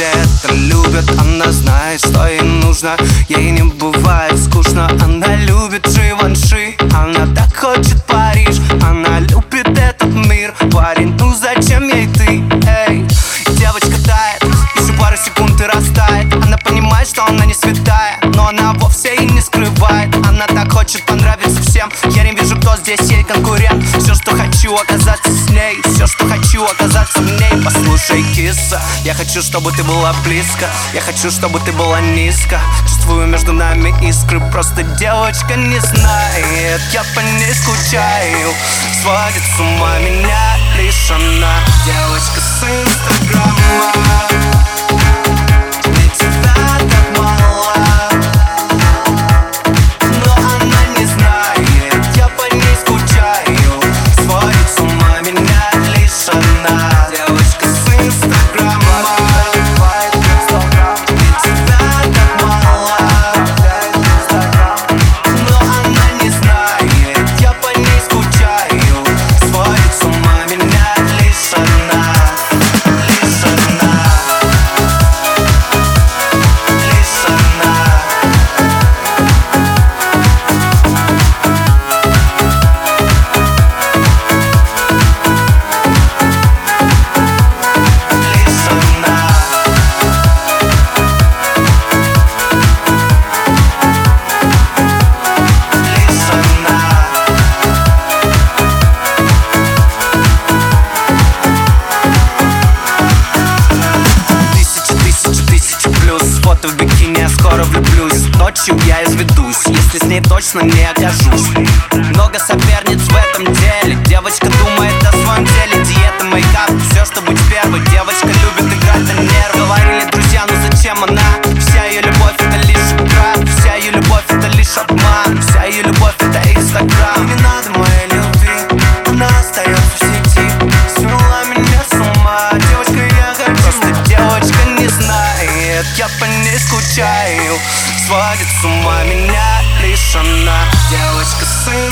все это любят Она знает, что ей нужно, ей не бывает скучно Она любит Живанши, она так хочет Париж Она любит этот мир, парень, ну зачем ей ты, эй Девочка тает, еще пару секунд и растает. Она понимает, что она не святая Но она вовсе и не скрывает. Она так хочет понравиться всем. Я не вижу, кто здесь ей конкурент. Все, что хочу, оказаться с ней Киса, я хочу, чтобы ты была близко. Я хочу, чтобы ты была низко. Чувствую между нами искры. Просто девочка не знает. Я по ней скучаю. Сводит с ума меня лишь она. Девочка с инстаграма Фото в бикини, я скоро влюблюсь. Ночью я изведусь, если с ней точно не окажусь. Много соперниц сводит с ума меня лишь она Девочка сын.